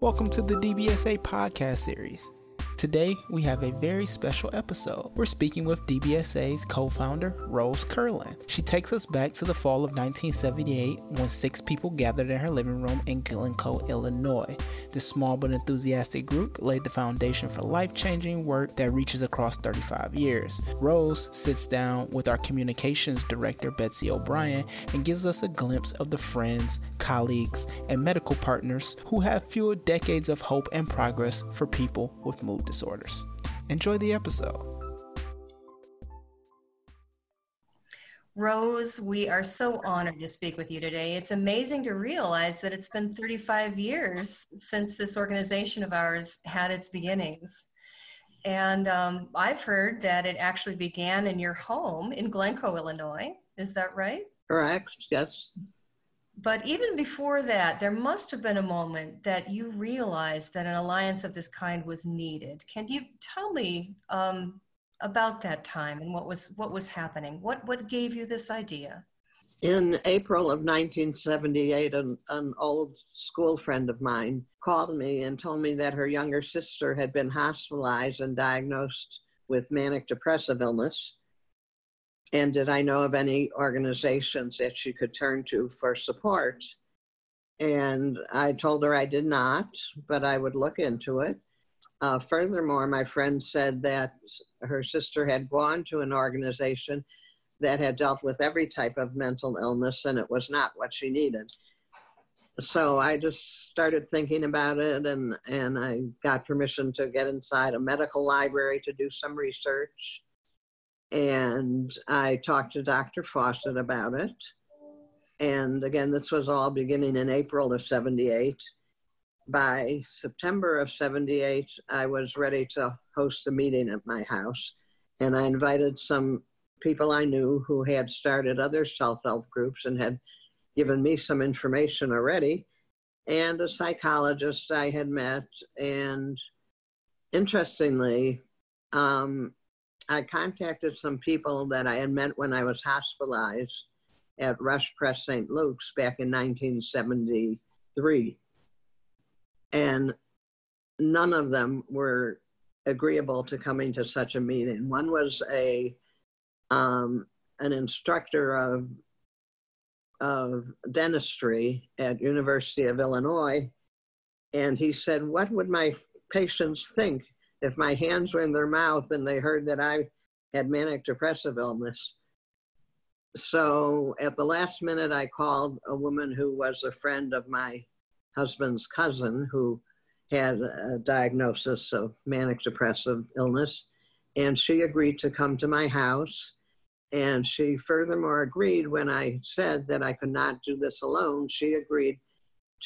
Welcome to the DBSA podcast series. Today, we have a very special episode. We're speaking with DBSA's co founder, Rose Curlin. She takes us back to the fall of 1978 when six people gathered in her living room in Glencoe, Illinois. This small but enthusiastic group laid the foundation for life changing work that reaches across 35 years. Rose sits down with our communications director, Betsy O'Brien, and gives us a glimpse of the friends, colleagues, and medical partners who have fueled decades of hope and progress for people with mood disorders. Enjoy the episode. Rose, we are so honored to speak with you today. It's amazing to realize that it's been 35 years since this organization of ours had its beginnings. And um, I've heard that it actually began in your home in Glencoe, Illinois. Is that right? Correct, yes. But even before that, there must have been a moment that you realized that an alliance of this kind was needed. Can you tell me um, about that time and what was what was happening? What what gave you this idea? In April of 1978, an, an old school friend of mine called me and told me that her younger sister had been hospitalized and diagnosed with manic depressive illness and did I know of any organizations that she could turn to for support? And I told her I did not, but I would look into it. Uh, furthermore, my friend said that her sister had gone to an organization that had dealt with every type of mental illness and it was not what she needed. So I just started thinking about it and, and I got permission to get inside a medical library to do some research and I talked to Dr. Fawcett about it. And again, this was all beginning in April of 78. By September of 78, I was ready to host a meeting at my house. And I invited some people I knew who had started other self help groups and had given me some information already, and a psychologist I had met. And interestingly, um, I contacted some people that I had met when I was hospitalized at Rush Pres St. Luke's back in 1973. And none of them were agreeable to coming to such a meeting. One was a um, an instructor of of dentistry at University of Illinois, and he said, "What would my patients think if my hands were in their mouth and they heard that I had manic depressive illness. So at the last minute, I called a woman who was a friend of my husband's cousin who had a diagnosis of manic depressive illness. And she agreed to come to my house. And she furthermore agreed when I said that I could not do this alone, she agreed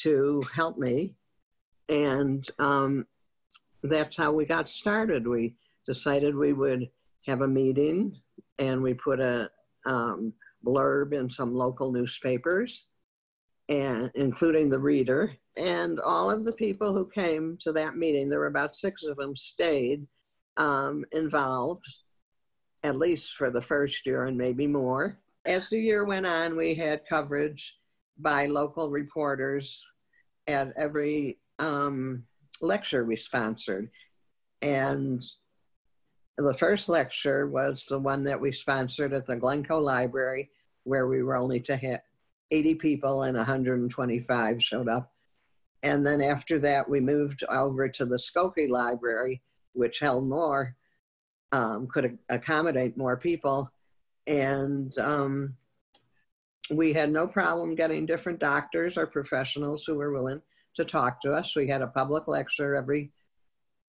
to help me. And um, that's how we got started. We decided we would have a meeting and we put a um, blurb in some local newspapers and including the reader and all of the people who came to that meeting there were about six of them stayed um, involved at least for the first year and maybe more as the year went on we had coverage by local reporters at every um, lecture we sponsored. And the first lecture was the one that we sponsored at the Glencoe Library, where we were only to have 80 people and 125 showed up. And then after that, we moved over to the Skokie Library, which held more, um, could accommodate more people. And um, we had no problem getting different doctors or professionals who were willing to talk to us. We had a public lecture every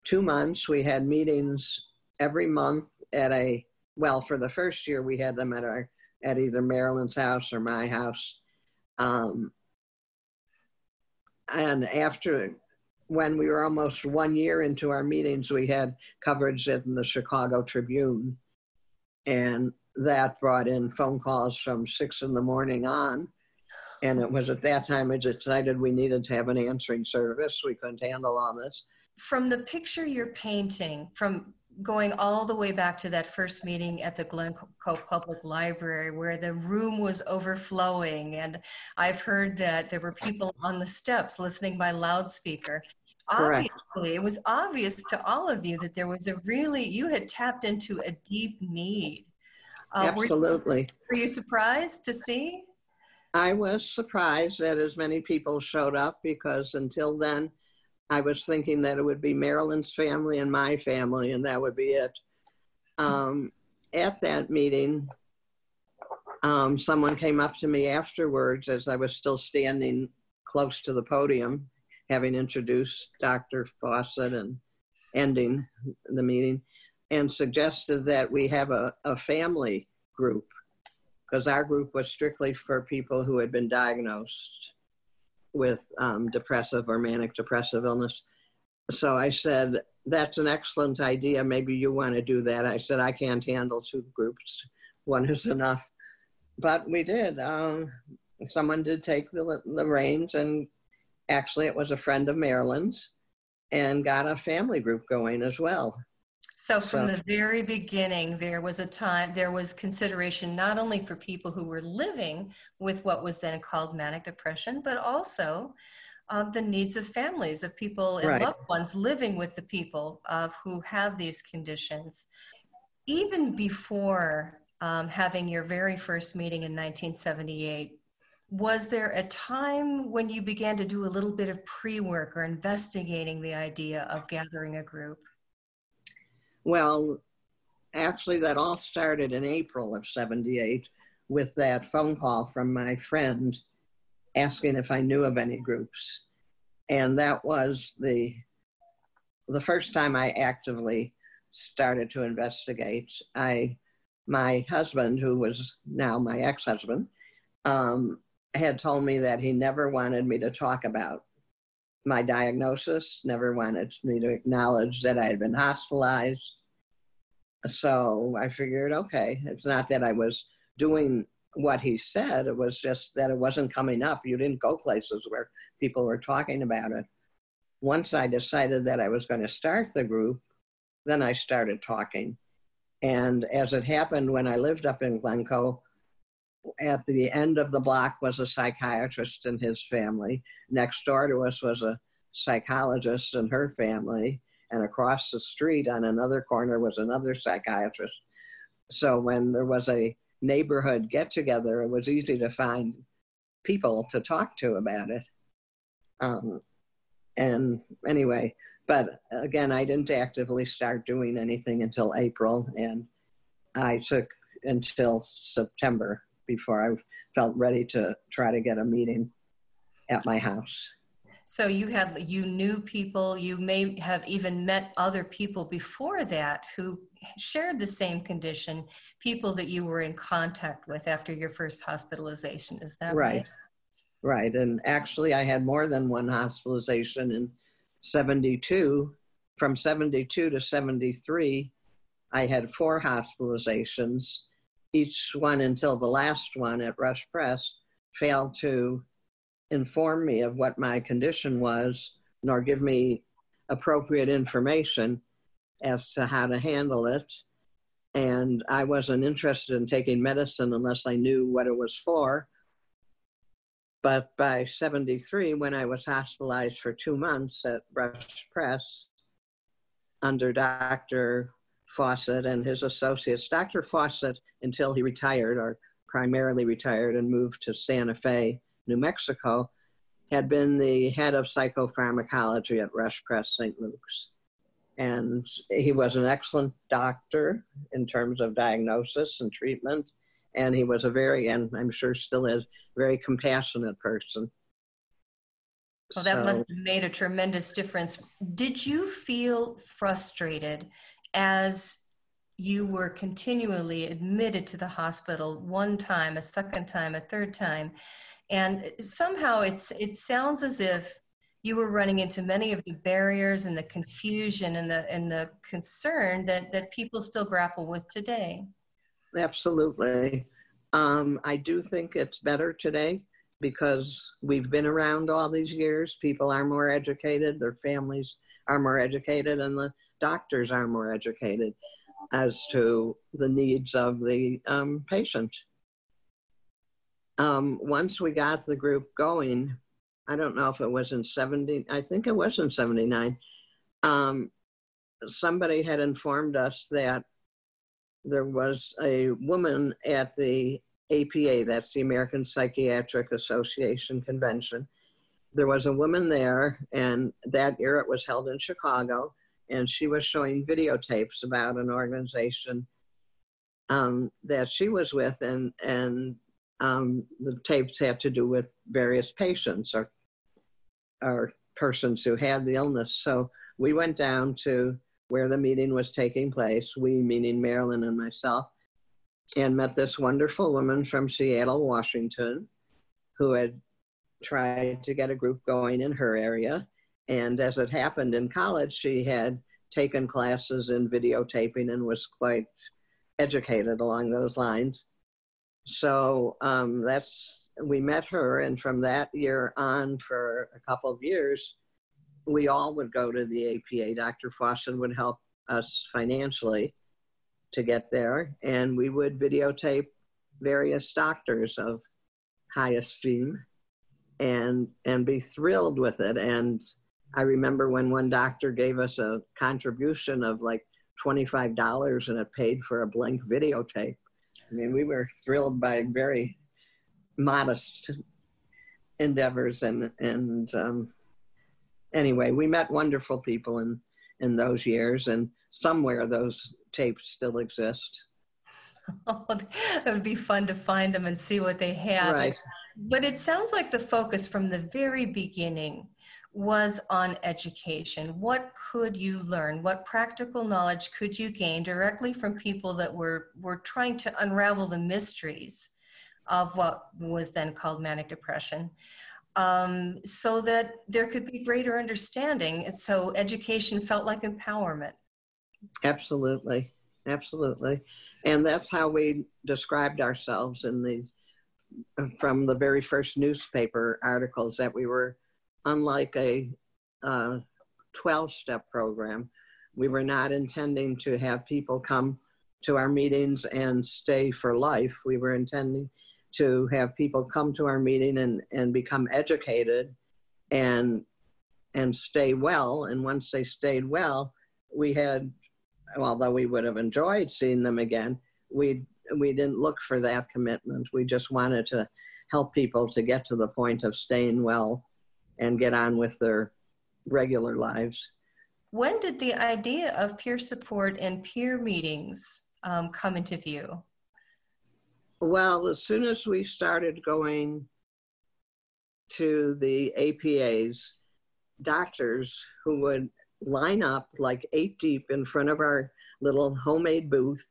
two months. We had meetings every month at a, well, for the first year, we had them at our, at either Marilyn's house or my house. Um, and after, when we were almost one year into our meetings, we had coverage in the Chicago Tribune. And that brought in phone calls from six in the morning on and it was at that time I decided we needed to have an answering service. We couldn't handle all this. From the picture you're painting, from going all the way back to that first meeting at the Glencoe Public Library where the room was overflowing and I've heard that there were people on the steps listening by loudspeaker. Correct. obviously it was obvious to all of you that there was a really you had tapped into a deep need uh, absolutely were you, were you surprised to see i was surprised that as many people showed up because until then i was thinking that it would be marilyn's family and my family and that would be it um, at that meeting um, someone came up to me afterwards as i was still standing close to the podium having introduced Dr. Fawcett and ending the meeting, and suggested that we have a, a family group because our group was strictly for people who had been diagnosed with um, depressive or manic depressive illness. So I said, That's an excellent idea. Maybe you want to do that. I said, I can't handle two groups, one is enough. But we did. Um, someone did take the, the reins and actually it was a friend of Marilyn's and got a family group going as well. So from so. the very beginning, there was a time, there was consideration not only for people who were living with what was then called manic depression, but also uh, the needs of families, of people and right. loved ones living with the people uh, who have these conditions. Even before um, having your very first meeting in 1978, was there a time when you began to do a little bit of pre work or investigating the idea of gathering a group? Well, actually, that all started in April of 78 with that phone call from my friend asking if I knew of any groups. And that was the the first time I actively started to investigate. I my husband, who was now my ex-husband, um, had told me that he never wanted me to talk about my diagnosis, never wanted me to acknowledge that I had been hospitalized. So I figured, okay, it's not that I was doing what he said, it was just that it wasn't coming up. You didn't go places where people were talking about it. Once I decided that I was going to start the group, then I started talking. And as it happened when I lived up in Glencoe, at the end of the block was a psychiatrist and his family. Next door to us was a psychologist and her family. And across the street on another corner was another psychiatrist. So when there was a neighborhood get together, it was easy to find people to talk to about it. Um, and anyway, but again, I didn't actively start doing anything until April, and I took until September before I felt ready to try to get a meeting at my house. So you had you knew people, you may have even met other people before that who shared the same condition, people that you were in contact with after your first hospitalization. Is that right? Right. right. And actually I had more than one hospitalization in 72. From 72 to 73, I had four hospitalizations each one until the last one at Rush Pres failed to inform me of what my condition was, nor give me appropriate information as to how to handle it. And I wasn't interested in taking medicine unless I knew what it was for. But by 73, when I was hospitalized for two months at Rush Pres under Dr. Fawcett and his associates. Dr. Fawcett, until he retired or primarily retired and moved to Santa Fe, New Mexico, had been the head of psychopharmacology at Rush Pres St. Luke's. And he was an excellent doctor in terms of diagnosis and treatment. And he was a very, and I'm sure still is, very compassionate person. Well, that so, must have made a tremendous difference. Did you feel frustrated as you were continually admitted to the hospital one time, a second time, a third time. And somehow it's it sounds as if you were running into many of the barriers and the confusion and the and the concern that that people still grapple with today. Absolutely. Um, I do think it's better today because we've been around all these years. People are more educated, their families are more educated, and the doctors are more educated as to the needs of the um, patient. Um, once we got the group going, I don't know if it was in 70, I think it was in 79. Um, somebody had informed us that there was a woman at the APA, that's the American Psychiatric Association Convention. There was a woman there, and that year it was held in Chicago, and she was showing videotapes about an organization um, that she was with, and and um, the tapes had to do with various patients or or persons who had the illness. So we went down to where the meeting was taking place. We, meaning Marilyn and myself, and met this wonderful woman from Seattle, Washington, who had tried to get a group going in her area. And as it happened in college, she had taken classes in videotaping and was quite educated along those lines. So um, that's we met her, and from that year on, for a couple of years, we all would go to the APA. Dr. Fawcett would help us financially to get there, and we would videotape various doctors of high esteem and and be thrilled with it. And I remember when one doctor gave us a contribution of like $25 and it paid for a blank videotape. I mean, we were thrilled by very modest endeavors and, and um, anyway, we met wonderful people in, in those years and somewhere those tapes still exist. Oh, it would be fun to find them and see what they have. Right. But it sounds like the focus from the very beginning was on education. What could you learn? What practical knowledge could you gain directly from people that were, were trying to unravel the mysteries of what was then called manic depression? Um, so that there could be greater understanding. And So education felt like empowerment. Absolutely. Absolutely. And that's how we described ourselves in these from the very first newspaper articles that we were unlike a 12 step program, we were not intending to have people come to our meetings and stay for life. We were intending to have people come to our meeting and, and become educated and and stay well. And once they stayed well, we had, although we would have enjoyed seeing them again, we we didn't look for that commitment. We just wanted to help people to get to the point of staying well and get on with their regular lives. When did the idea of peer support and peer meetings um, come into view? Well, as soon as we started going to the APAs, doctors who would line up like eight deep in front of our little homemade booth.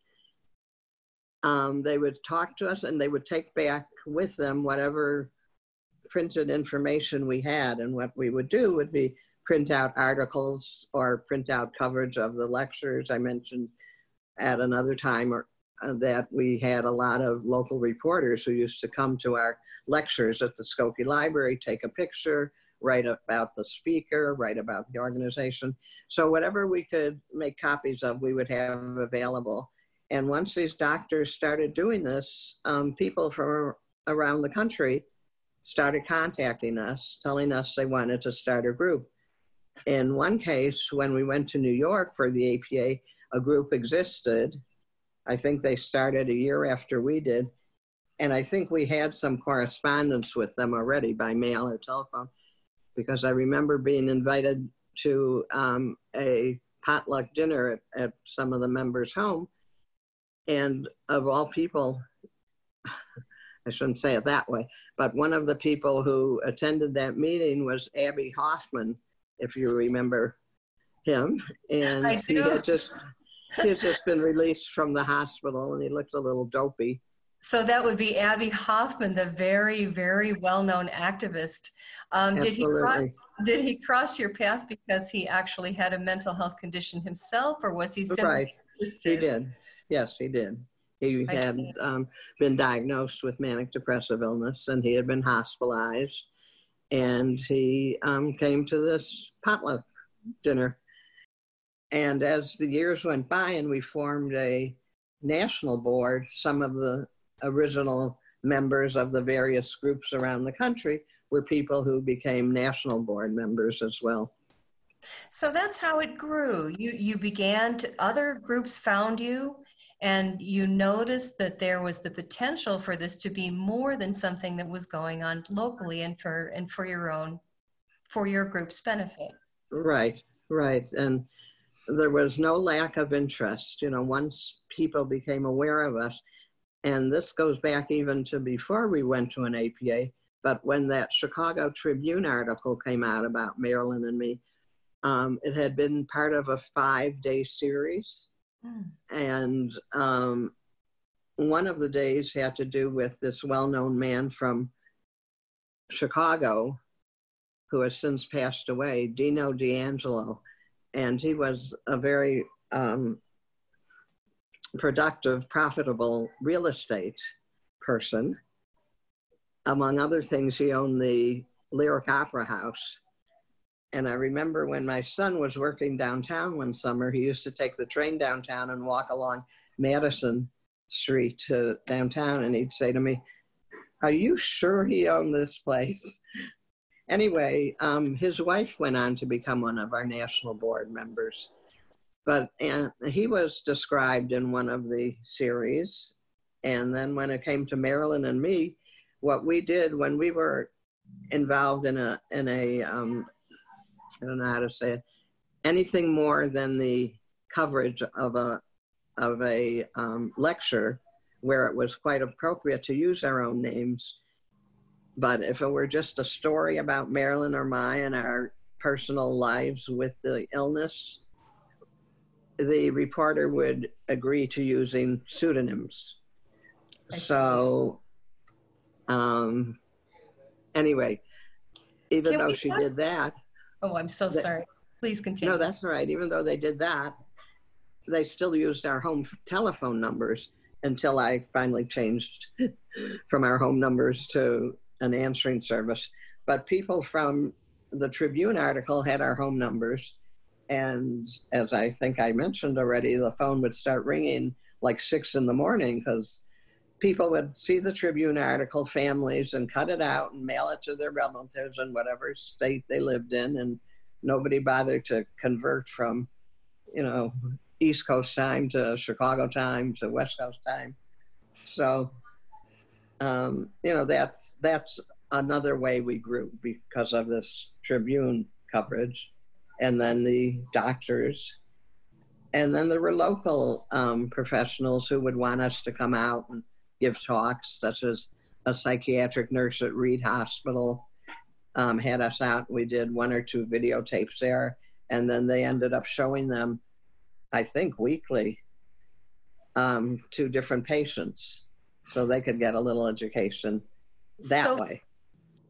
Um, they would talk to us and they would take back with them whatever printed information we had. And what we would do would be print out articles or print out coverage of the lectures I mentioned at another time or uh, that we had a lot of local reporters who used to come to our lectures at the Skokie Library, take a picture, write about the speaker, write about the organization. So whatever we could make copies of, we would have available. And once these doctors started doing this, um, people from around the country started contacting us, telling us they wanted to start a group. In one case, when we went to New York for the APA, a group existed. I think they started a year after we did. And I think we had some correspondence with them already by mail or telephone, because I remember being invited to um, a potluck dinner at, at some of the members' home. And of all people, I shouldn't say it that way, but one of the people who attended that meeting was Abbie Hoffman, if you remember him. And he had just he had just been released from the hospital and he looked a little dopey. So that would be Abbie Hoffman, the very, very well-known activist. Um, did he cross? Did he cross your path because he actually had a mental health condition himself, or was he simply right. Interested? He did. Yes, he did. He had um, been diagnosed with manic depressive illness and he had been hospitalized. And he um, came to this potluck dinner. And as the years went by and we formed a national board, some of the original members of the various groups around the country were people who became national board members as well. So that's how it grew. You you began to other groups found you and you noticed that there was the potential for this to be more than something that was going on locally and for and for your own for your group's benefit. Right, right. And there was no lack of interest. You know, once people became aware of us, and this goes back even to before we went to an APA, but when that Chicago Tribune article came out about Marilyn and me, um, it had been part of a five day series. And um, one of the days had to do with this well known man from Chicago who has since passed away, Dino D'Angelo. And he was a very um, productive, profitable real estate person. Among other things, he owned the Lyric Opera House. And I remember when my son was working downtown one summer, he used to take the train downtown and walk along Madison Street to downtown. And he'd say to me, Are you sure he owned this place? Anyway, um, his wife went on to become one of our national board members. But and he was described in one of the series. And then when it came to Marilyn and me, what we did when we were involved in a in a um, I don't know how to say it, anything more than the coverage of a of a um, lecture where it was quite appropriate to use our own names. But if it were just a story about Marilyn or my and our personal lives with the illness, the reporter would agree to using pseudonyms. So, um, anyway, even Can though she talk? did that. Oh, I'm so sorry. Please continue. No, that's all right. Even though they did that, they still used our home telephone numbers until I finally changed from our home numbers to an answering service. But people from the Tribune article had our home numbers and as I think I mentioned already, the phone would start ringing like six in the morning because people would see the Tribune article, families, and cut it out and mail it to their relatives in whatever state they lived in. And nobody bothered to convert from, you know, East Coast time to Chicago time to West Coast time. So, um, you know, that's that's another way we grew because of this Tribune coverage and then the doctors. And then there were local um, professionals who would want us to come out and give talks, such as a psychiatric nurse at Reed Hospital um, had us out. We did one or two videotapes there, and then they ended up showing them, I think, weekly um, to different patients so they could get a little education that so, way.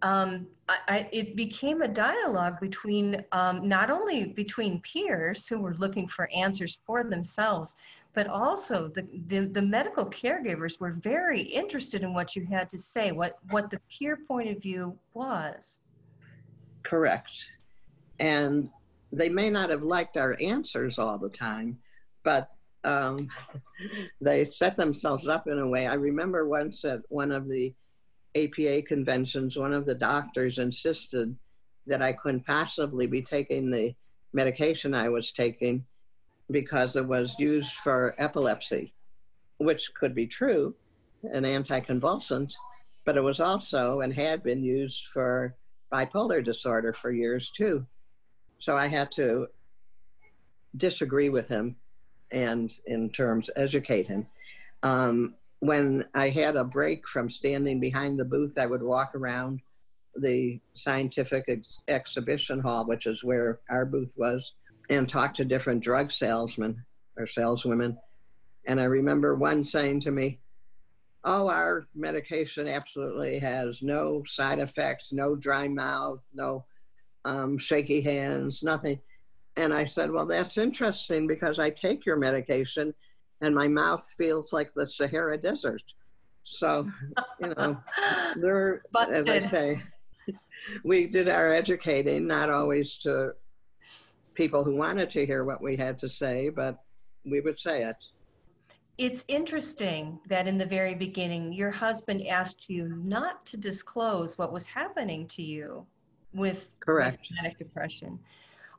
Um, I, it became a dialogue between um, not only between peers who were looking for answers for themselves, but also the, the, the, medical caregivers were very interested in what you had to say, what, what the peer point of view was. Correct. And they may not have liked our answers all the time, but um, they set themselves up in a way. I remember once at one of the APA conventions, one of the doctors insisted that I couldn't possibly be taking the medication I was taking because it was used for epilepsy, which could be true, an anticonvulsant, but it was also and had been used for bipolar disorder for years too. So I had to disagree with him and, in terms, educate him. Um, when I had a break from standing behind the booth, I would walk around the scientific ex- exhibition hall, which is where our booth was, and talk to different drug salesmen or saleswomen. And I remember one saying to me, Oh, our medication absolutely has no side effects, no dry mouth, no um, shaky hands, nothing. And I said, Well, that's interesting because I take your medication and my mouth feels like the Sahara Desert. So, you know, there, but as I say, we did our educating, not always to people who wanted to hear what we had to say, but we would say it. it's interesting that in the very beginning, your husband asked you not to disclose what was happening to you with, Correct. manic depression.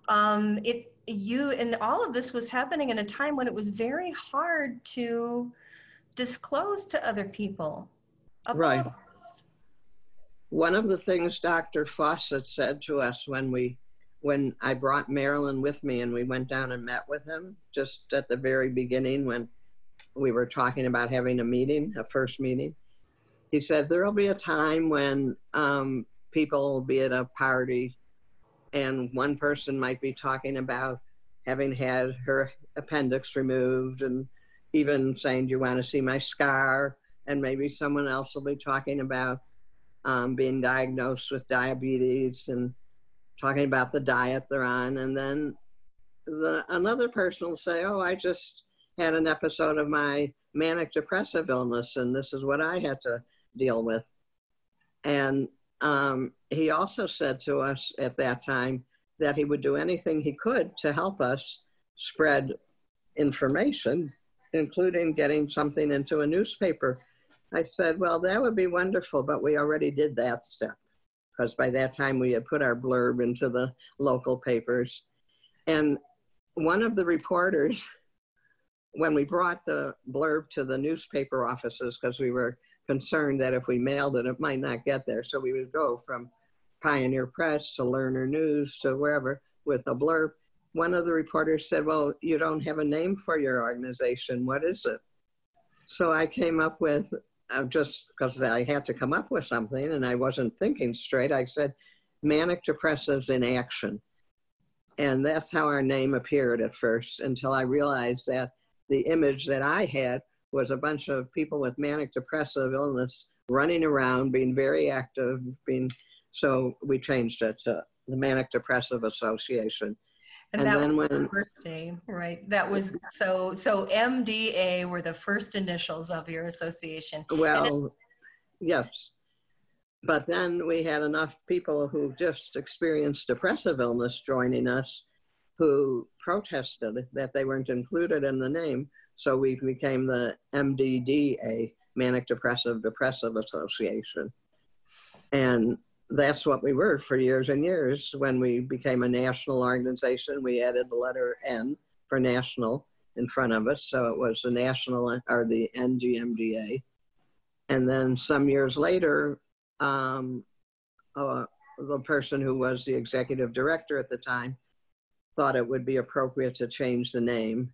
Um, it you and all of this was happening in a time when it was very hard to disclose to other people. about Right. this. One of the things Dr. Fawcett said to us when we when I brought Marilyn with me and we went down and met with him just at the very beginning when we were talking about having a meeting, a first meeting. He said there'll be a time when um, people will be at a party and one person might be talking about having had her appendix removed and even saying, Do you want to see my scar? And maybe someone else will be talking about um, being diagnosed with diabetes and talking about the diet they're on. And then the, another person will say, Oh, I just had an episode of my manic depressive illness, and this is what I had to deal with. And um, he also said to us at that time that he would do anything he could to help us spread information, including getting something into a newspaper. I said, Well, that would be wonderful, but we already did that step because by that time we had put our blurb into the local papers. And one of the reporters, when we brought the blurb to the newspaper offices, because we were concerned that if we mailed it, it might not get there. So we would go from Pioneer Press to Lerner News to wherever with a blurb. One of the reporters said, Well, you don't have a name for your organization. What is it? So I came up with, uh, just because I had to come up with something and I wasn't thinking straight, I said, Manic Depressives in Action. And that's how our name appeared at first until I realized that the image that I had was a bunch of people with manic depressive illness running around, being very active, being so we changed it to the Manic Depressive Association. And, And that then was the when- first name, right? That was so so MDA were the first initials of your association. Well, yes. But then we had enough people who just experienced depressive illness joining us who protested that they weren't included in the name. So we became the MDDA, Manic Depressive Depressive Association. And that's what we were for years and years. When we became a national organization, we added the letter N for national in front of it. So it was the national or the NDMDA. And then some years later, um, uh, the person who was the executive director at the time thought it would be appropriate to change the name.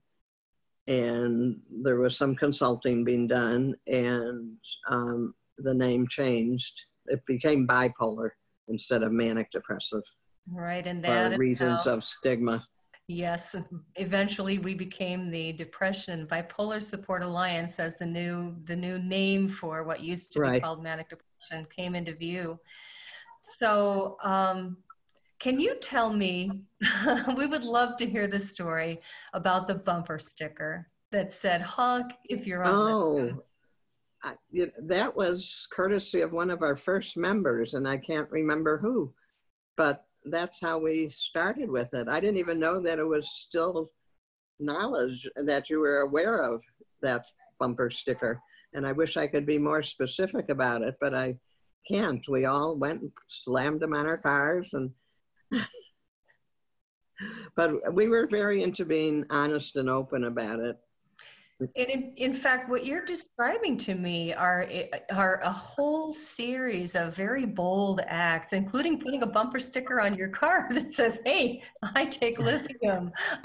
And there was some consulting being done, and um, the name changed. It became bipolar instead of manic depressive Right, and for that reasons how- of stigma. Yes, eventually we became the Depression Bipolar Support Alliance as the new the new name for what used to be called manic depression came into view. So, um, can you tell me? we would love to hear the story about the bumper sticker that said "honk if you're on." Oh, I, that was courtesy of one of our first members, and I can't remember who, but that's how we started with it. I didn't even know that it was still knowledge that you were aware of that bumper sticker. And I wish I could be more specific about it, but I can't. We all went and slammed them on our cars and but we were very into being honest and open about it. And in, in fact, what you're describing to me are are a whole series of very bold acts, including putting a bumper sticker on your car that says, "Hey, I take lithium.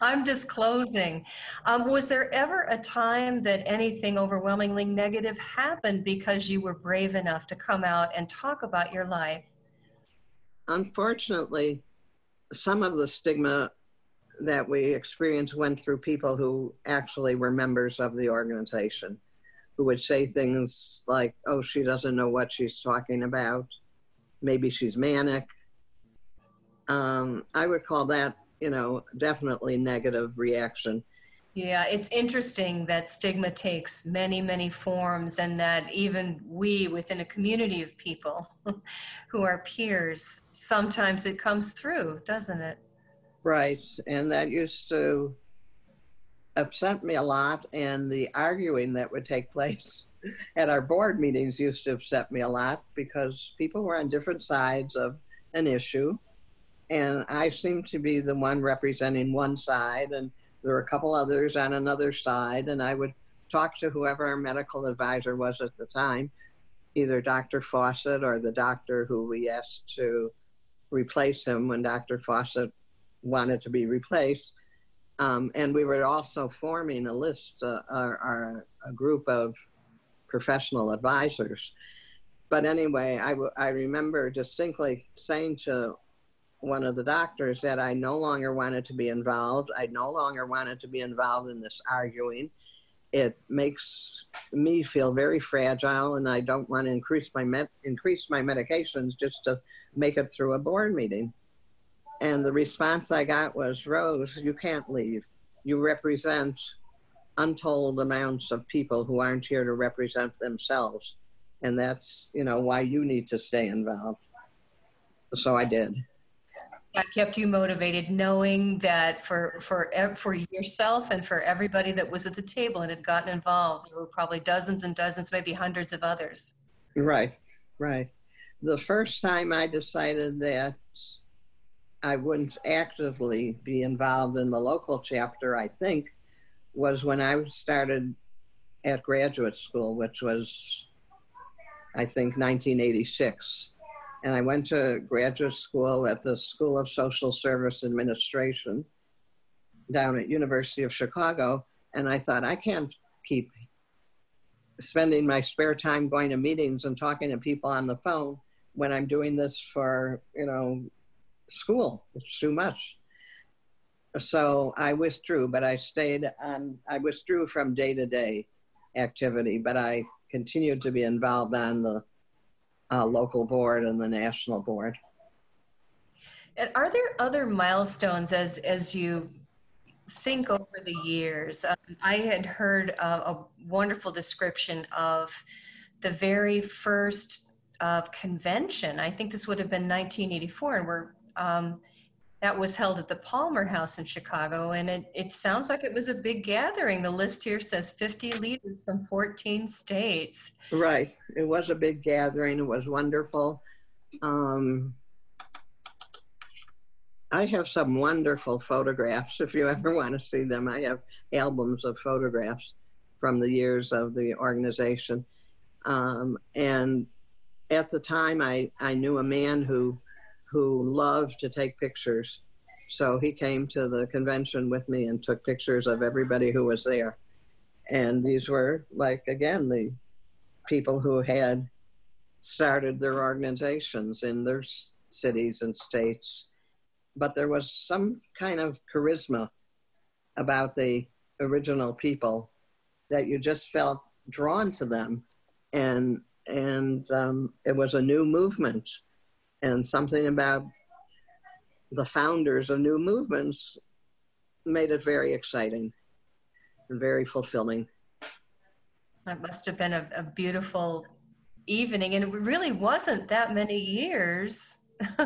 I'm disclosing." Um, was there ever a time that anything overwhelmingly negative happened because you were brave enough to come out and talk about your life? unfortunately, some of the stigma that we experienced went through people who actually were members of the organization, who would say things like, oh, she doesn't know what she's talking about. Maybe she's manic. Um, I would call that, you know, definitely negative reaction. Yeah, it's interesting that stigma takes many, many forms, and that even we within a community of people who are peers, sometimes it comes through, doesn't it? Right. And that used to upset me a lot, and the arguing that would take place at our board meetings used to upset me a lot because people were on different sides of an issue. And I seemed to be the one representing one side, and there were a couple others on another side. And I would talk to whoever our medical advisor was at the time, either Dr. Fawcett or the doctor who we asked to replace him when Dr. Fawcett wanted to be replaced. Um, and we were also forming a list, uh, our, our, a group of professional advisors. But anyway, I, I remember distinctly saying to one of the doctors that I no longer wanted to be involved. I no longer wanted to be involved in this arguing. It makes me feel very fragile, and I don't want to increase my med- increase my medications just to make it through a board meeting. And the response I got was, Rose, you can't leave. You represent untold amounts of people who aren't here to represent themselves. And that's, you know, why you need to stay involved. So I did. That kept you motivated, knowing that for for for yourself and for everybody that was at the table and had gotten involved, there were probably dozens and dozens, maybe hundreds of others. Right, right. The first time I decided that I wouldn't actively be involved in the local chapter, I think, was when I started at graduate school, which was, I think, 1986. And I went to graduate school at the School of Social Service Administration down at University of Chicago. And I thought, I can't keep spending my spare time going to meetings and talking to people on the phone when I'm doing this for, you know, school. It's too much so I withdrew, but I stayed on, I withdrew from day to day activity, but I continued to be involved on the uh, local board and the national board. And are there other milestones as, as you think over the years? Um, I had heard uh, a wonderful description of the very first uh, convention. I think this would have been 1984, and we're um, that was held at the Palmer House in Chicago, and it, it sounds like it was a big gathering. The list here says 50 leaders from 14 states. Right. It was a big gathering. It was wonderful. Um, I have some wonderful photographs if you ever want to see them. I have albums of photographs from the years of the organization. Um, and at the time, I, I knew a man who who loved to take pictures. So he came to the convention with me and took pictures of everybody who was there. And these were, like, again, the people who had started their organizations in their cities and states. But there was some kind of charisma about the original people that you just felt drawn to them. And, and um, it was a new movement and something about the founders of new movements made it very exciting and very fulfilling. It must have been a, a beautiful evening, and it really wasn't that many years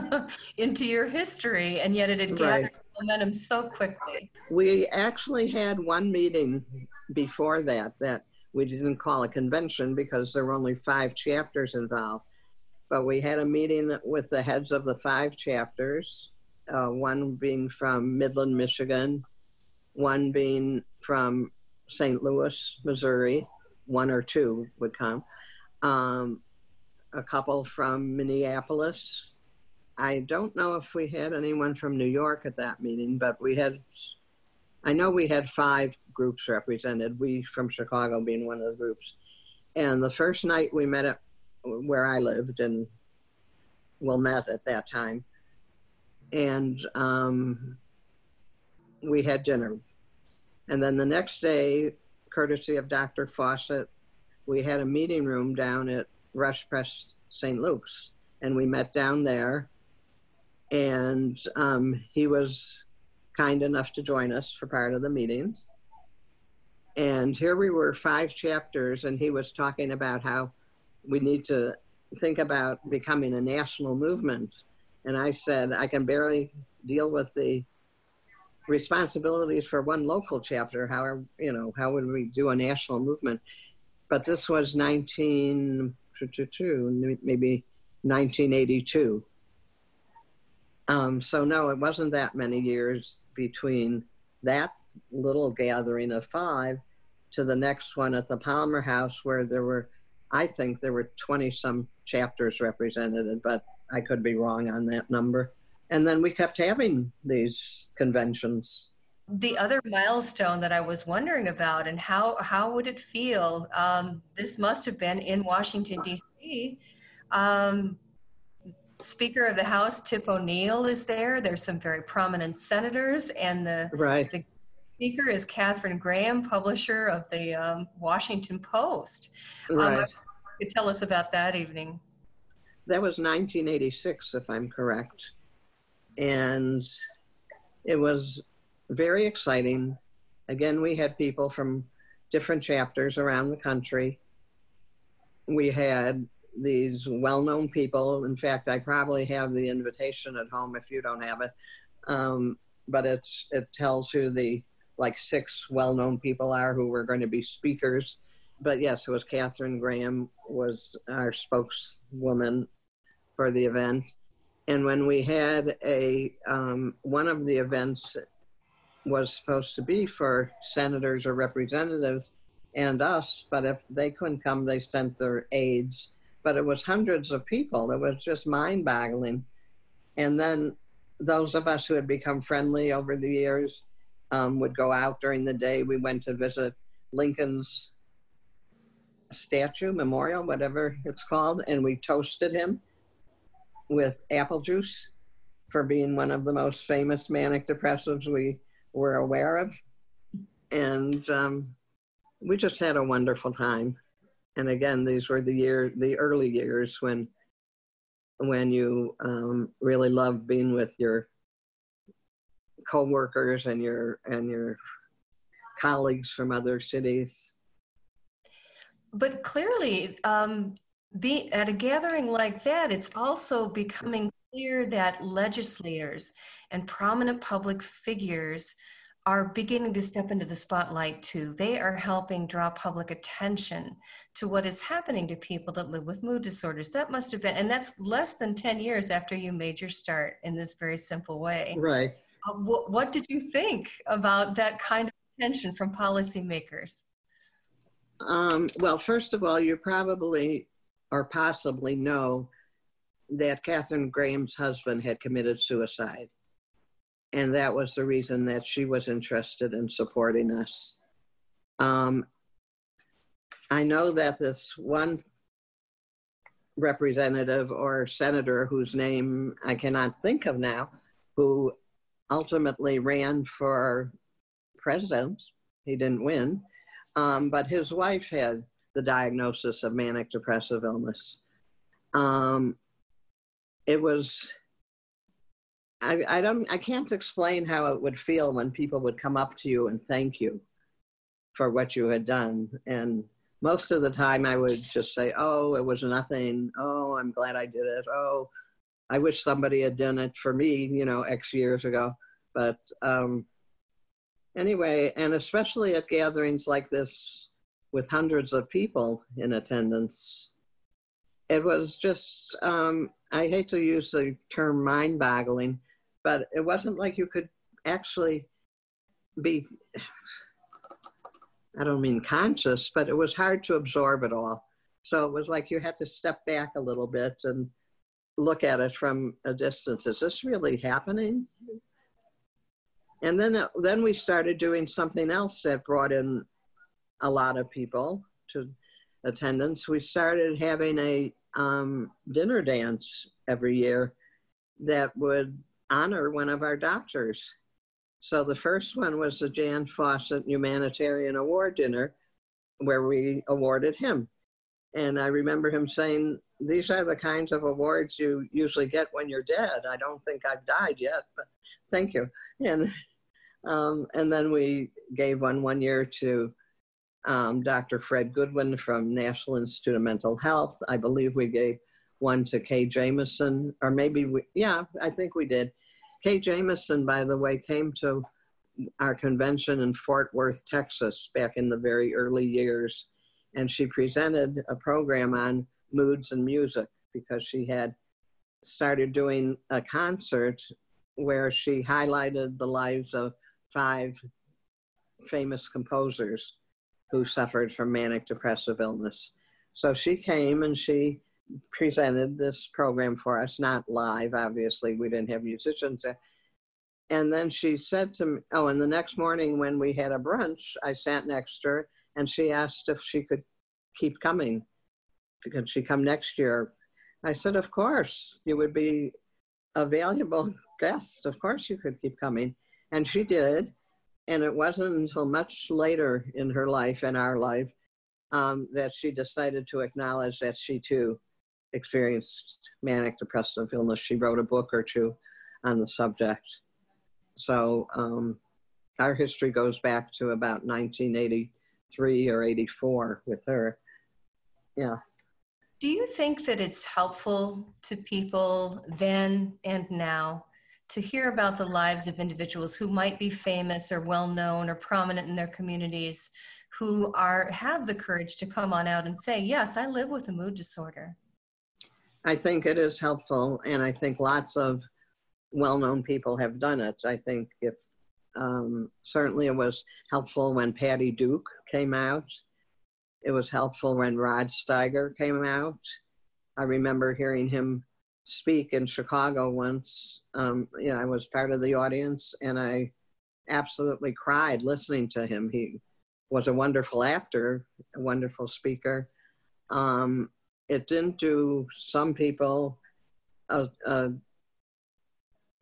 into your history, and yet it had gathered right. momentum so quickly. We actually had one meeting before that that we didn't call a convention because there were only five chapters involved but we had a meeting with the heads of the five chapters, uh, one being from Midland, Michigan, one being from St. Louis, Missouri, one or two would come, um, a couple from Minneapolis. I don't know if we had anyone from New York at that meeting, but we had, I know we had five groups represented, we from Chicago being one of the groups. And the first night we met at where I lived and Wilmette at that time. And um, we had dinner. And then the next day, courtesy of Dr. Fawcett, we had a meeting room down at Rush Pres St. Luke's. And we met down there. And um, he was kind enough to join us for part of the meetings. And here we were, five chapters, and he was talking about how we need to think about becoming a national movement. And I said, I can barely deal with the responsibilities for one local chapter. How you know how would we do a national movement? But this was 1922, maybe 1982. Um, so no, it wasn't that many years between that little gathering of five to the next one at the Palmer House, where there were, I think there were 20 some chapters represented, but I could be wrong on that number. And then we kept having these conventions. The other milestone that I was wondering about, and how how would it feel? Um, this must have been in Washington D.C. Um, Speaker of the House Tip O'Neill is there. There's some very prominent senators, and the right. the speaker is Katharine Graham, publisher of the um, Washington Post. Um, right. Um, could tell us about that evening. That was 1986, if I'm correct, and it was very exciting. Again, we had people from different chapters around the country. We had these well-known people. In fact, I probably have the invitation at home if you don't have it. Um, but it's it tells who the like six well-known people are who were going to be speakers. But yes, it was Katharine Graham was our spokeswoman for the event. And when we had a um, one of the events was supposed to be for senators or representatives and us, but if they couldn't come, they sent their aides but it was hundreds of people. It was just mind boggling. And then those of us who had become friendly over the years um, would go out during the day. We went to visit Lincoln's statue, memorial, whatever it's called, and we toasted him with apple juice for being one of the most famous manic depressives we were aware of. And um, we just had a wonderful time and again, these were the year, the early years when, when you um, really loved being with your co-workers and your and your colleagues from other cities. But clearly, um, be at a gathering like that, it's also becoming clear that legislators and prominent public figures are beginning to step into the spotlight too. They are helping draw public attention to what is happening to people that live with mood disorders. That must have been, and that's less than 10 years after you made your start in this very simple way. Right. Uh, what, what did you think about that kind of attention from policymakers? Um, well, first of all, you probably or possibly know that Katharine Graham's husband had committed suicide and that was the reason that she was interested in supporting us. Um, I know that this one representative or senator whose name I cannot think of now, who ultimately ran for president, he didn't win, um, but his wife had the diagnosis of manic depressive illness. Um, it was I, I don't I can't explain how it would feel when people would come up to you and thank you for what you had done. And most of the time I would just say, Oh, it was nothing. Oh, I'm glad I did it. Oh, I wish somebody had done it for me, you know, X years ago. But um, anyway, and especially at gatherings like this with hundreds of people in attendance, it was just, um, I hate to use the term mind boggling, but it wasn't like you could actually be I don't mean conscious, but it was hard to absorb it all. So it was like you had to step back a little bit and look at it from a distance. Is this really happening? And then, uh, then we started doing something else that brought in a lot of people to attendance. We started having a um, dinner dance every year that would honor one of our doctors. So the first one was the Jan Fawcett Humanitarian Award dinner, where we awarded him. And I remember him saying, These are the kinds of awards you usually get when you're dead. I don't think I've died yet, but thank you. And, um, and then we gave one one year to um, Dr. Fred Goodwin from National Institute of Mental Health. I believe we gave one to Kay Jamison, or maybe we, yeah, I think we did. Kay Jamison, by the way, came to our convention in Fort Worth, Texas, back in the very early years. And she presented a program on moods and music because she had started doing a concert where she highlighted the lives of five famous composers who suffered from manic depressive illness. So she came and she presented this program for us, not live, obviously, we didn't have musicians. And then she said to me, Oh, and the next morning when we had a brunch, I sat next to her and she asked if she could keep coming. Could she come next year? I said, Of course, you would be a valuable guest. Of course, you could keep coming. And she did. And it wasn't until much later in her life and our life um, that she decided to acknowledge that she too experienced manic depressive illness. She wrote a book or two on the subject. So um, our history goes back to about 1983 or 84 with her. Yeah. Do you think that it's helpful to people then and now to hear about the lives of individuals who might be famous or well known or prominent in their communities who are have the courage to come on out and say, "Yes, I live with a mood disorder." I think it is helpful, and I think lots of well-known people have done it. I think if um, certainly it was helpful when Patty Duke came out. It was helpful when Rod Steiger came out. I remember hearing him speak in Chicago once. Um, you know, I was part of the audience, and I absolutely cried listening to him. He was a wonderful actor, a wonderful speaker. Um, it didn't do some people, uh, uh,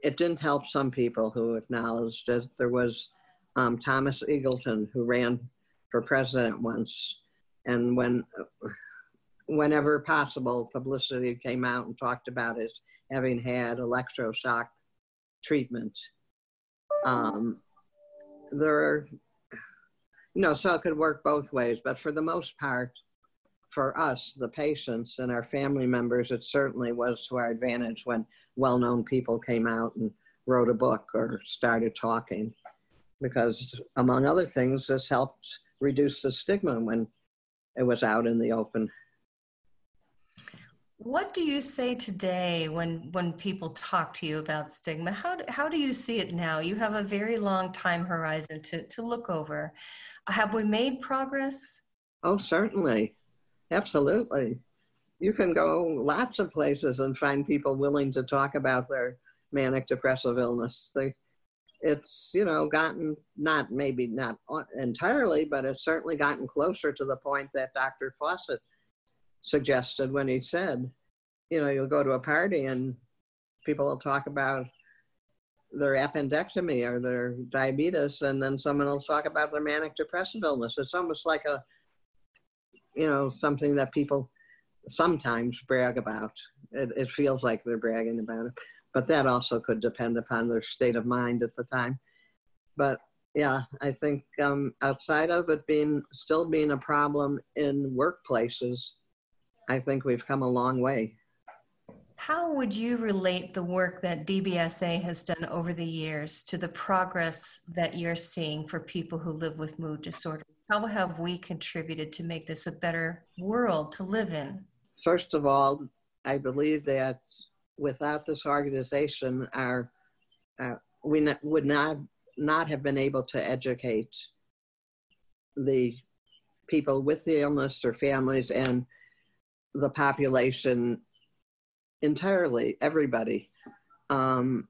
it didn't help some people who acknowledged it. There was um, Thomas Eagleton who ran for president once, and when, whenever possible, publicity came out and talked about it having had electroshock treatment. Um, there are you know, so it could work both ways. But for the most part, for us, the patients and our family members, it certainly was to our advantage when well known people came out and wrote a book or started talking. Because, among other things, this helped reduce the stigma when it was out in the open. What do you say today when when people talk to you about stigma? How do, how do you see it now? You have a very long time horizon to to look over. Have we made progress? Oh, certainly. Absolutely. You can go lots of places and find people willing to talk about their manic depressive illness. They, it's, you know, gotten not maybe not entirely, but it's certainly gotten closer to the point that Dr. Fawcett suggested when he said, you know, you'll go to a party and people will talk about their appendectomy or their diabetes, and then someone will talk about their manic depressive illness. It's almost like a, you know, something that people sometimes brag about. It, it feels like they're bragging about it, but that also could depend upon their state of mind at the time. But yeah, I think um, outside of it being still being a problem in workplaces, I think we've come a long way. How would you relate the work that DBSA has done over the years to the progress that you're seeing for people who live with mood disorders? How have we contributed to make this a better world to live in? First of all, I believe that without this organization, our, uh, we not, would not not have been able to educate the people with the illness or families and the population entirely, everybody. Um,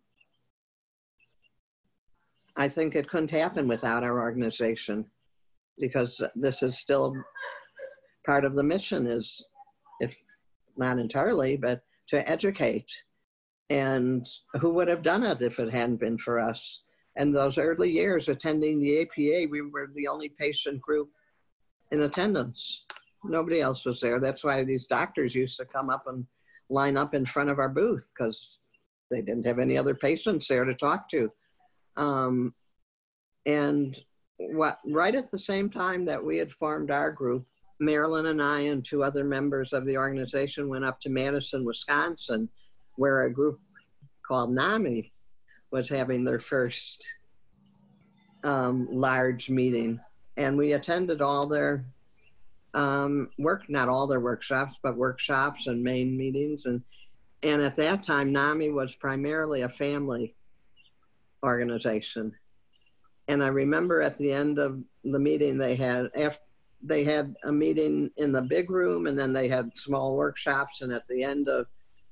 I think it couldn't happen without our organization because this is still part of the mission is if not entirely but to educate. And who would have done it if it hadn't been for us? And those early years attending the apa we were the only patient group in attendance nobody else was there that's why these doctors used to come up and line up in front of our booth because they didn't have any other patients there to talk to. Um, and what right at the same time that we had formed our group, Marilyn and I and two other members of the organization went up to Madison, Wisconsin, where a group called NAMI was having their first um, large meeting. And we attended all their um, work, not all their workshops, but workshops and main meetings. And, and at that time, NAMI was primarily a family organization. And I remember at the end of the meeting, they had, after, they had a meeting in the big room and then they had small workshops. And at the end of,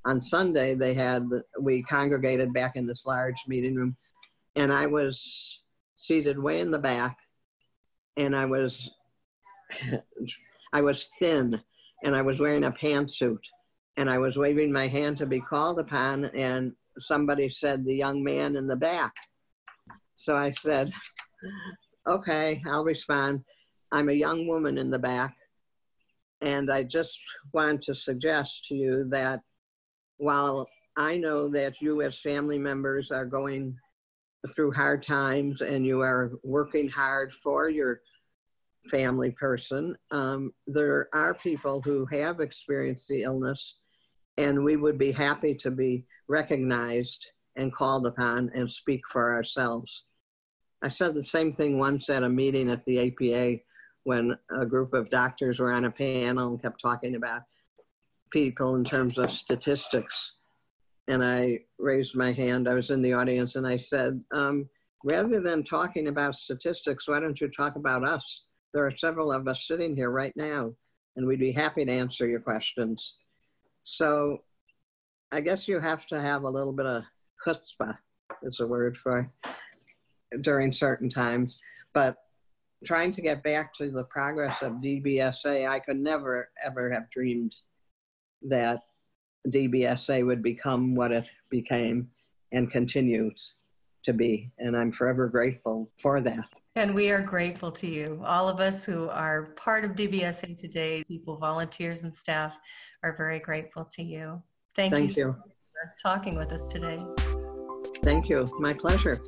on Sunday, they had, we congregated back in this large meeting room. And I was seated way in the back and I was I was thin and I was wearing a pantsuit and I was waving my hand to be called upon and somebody said the young man in the back. So I said, okay, I'll respond. I'm a young woman in the back. And I just want to suggest to you that while I know that you as family members are going through hard times and you are working hard for your family person. Um, there are people who have experienced the illness, and we would be happy to be recognized and called upon and speak for ourselves. I said the same thing once at a meeting at the APA when a group of doctors were on a panel and kept talking about people in terms of statistics. And I raised my hand, I was in the audience, and I said, um, rather than talking about statistics, why don't you talk about us? There are several of us sitting here right now, and we'd be happy to answer your questions. So I guess you have to have a little bit of chutzpah, is a word for during certain times. But trying to get back to the progress of DBSA, I could never, ever have dreamed that DBSA would become what it became and continues to be. And I'm forever grateful for that. And we are grateful to you. All of us who are part of DBSA today, people, volunteers, and staff, are very grateful to you. Thank, Thank you, you. for talking with us today. Thank you. My pleasure.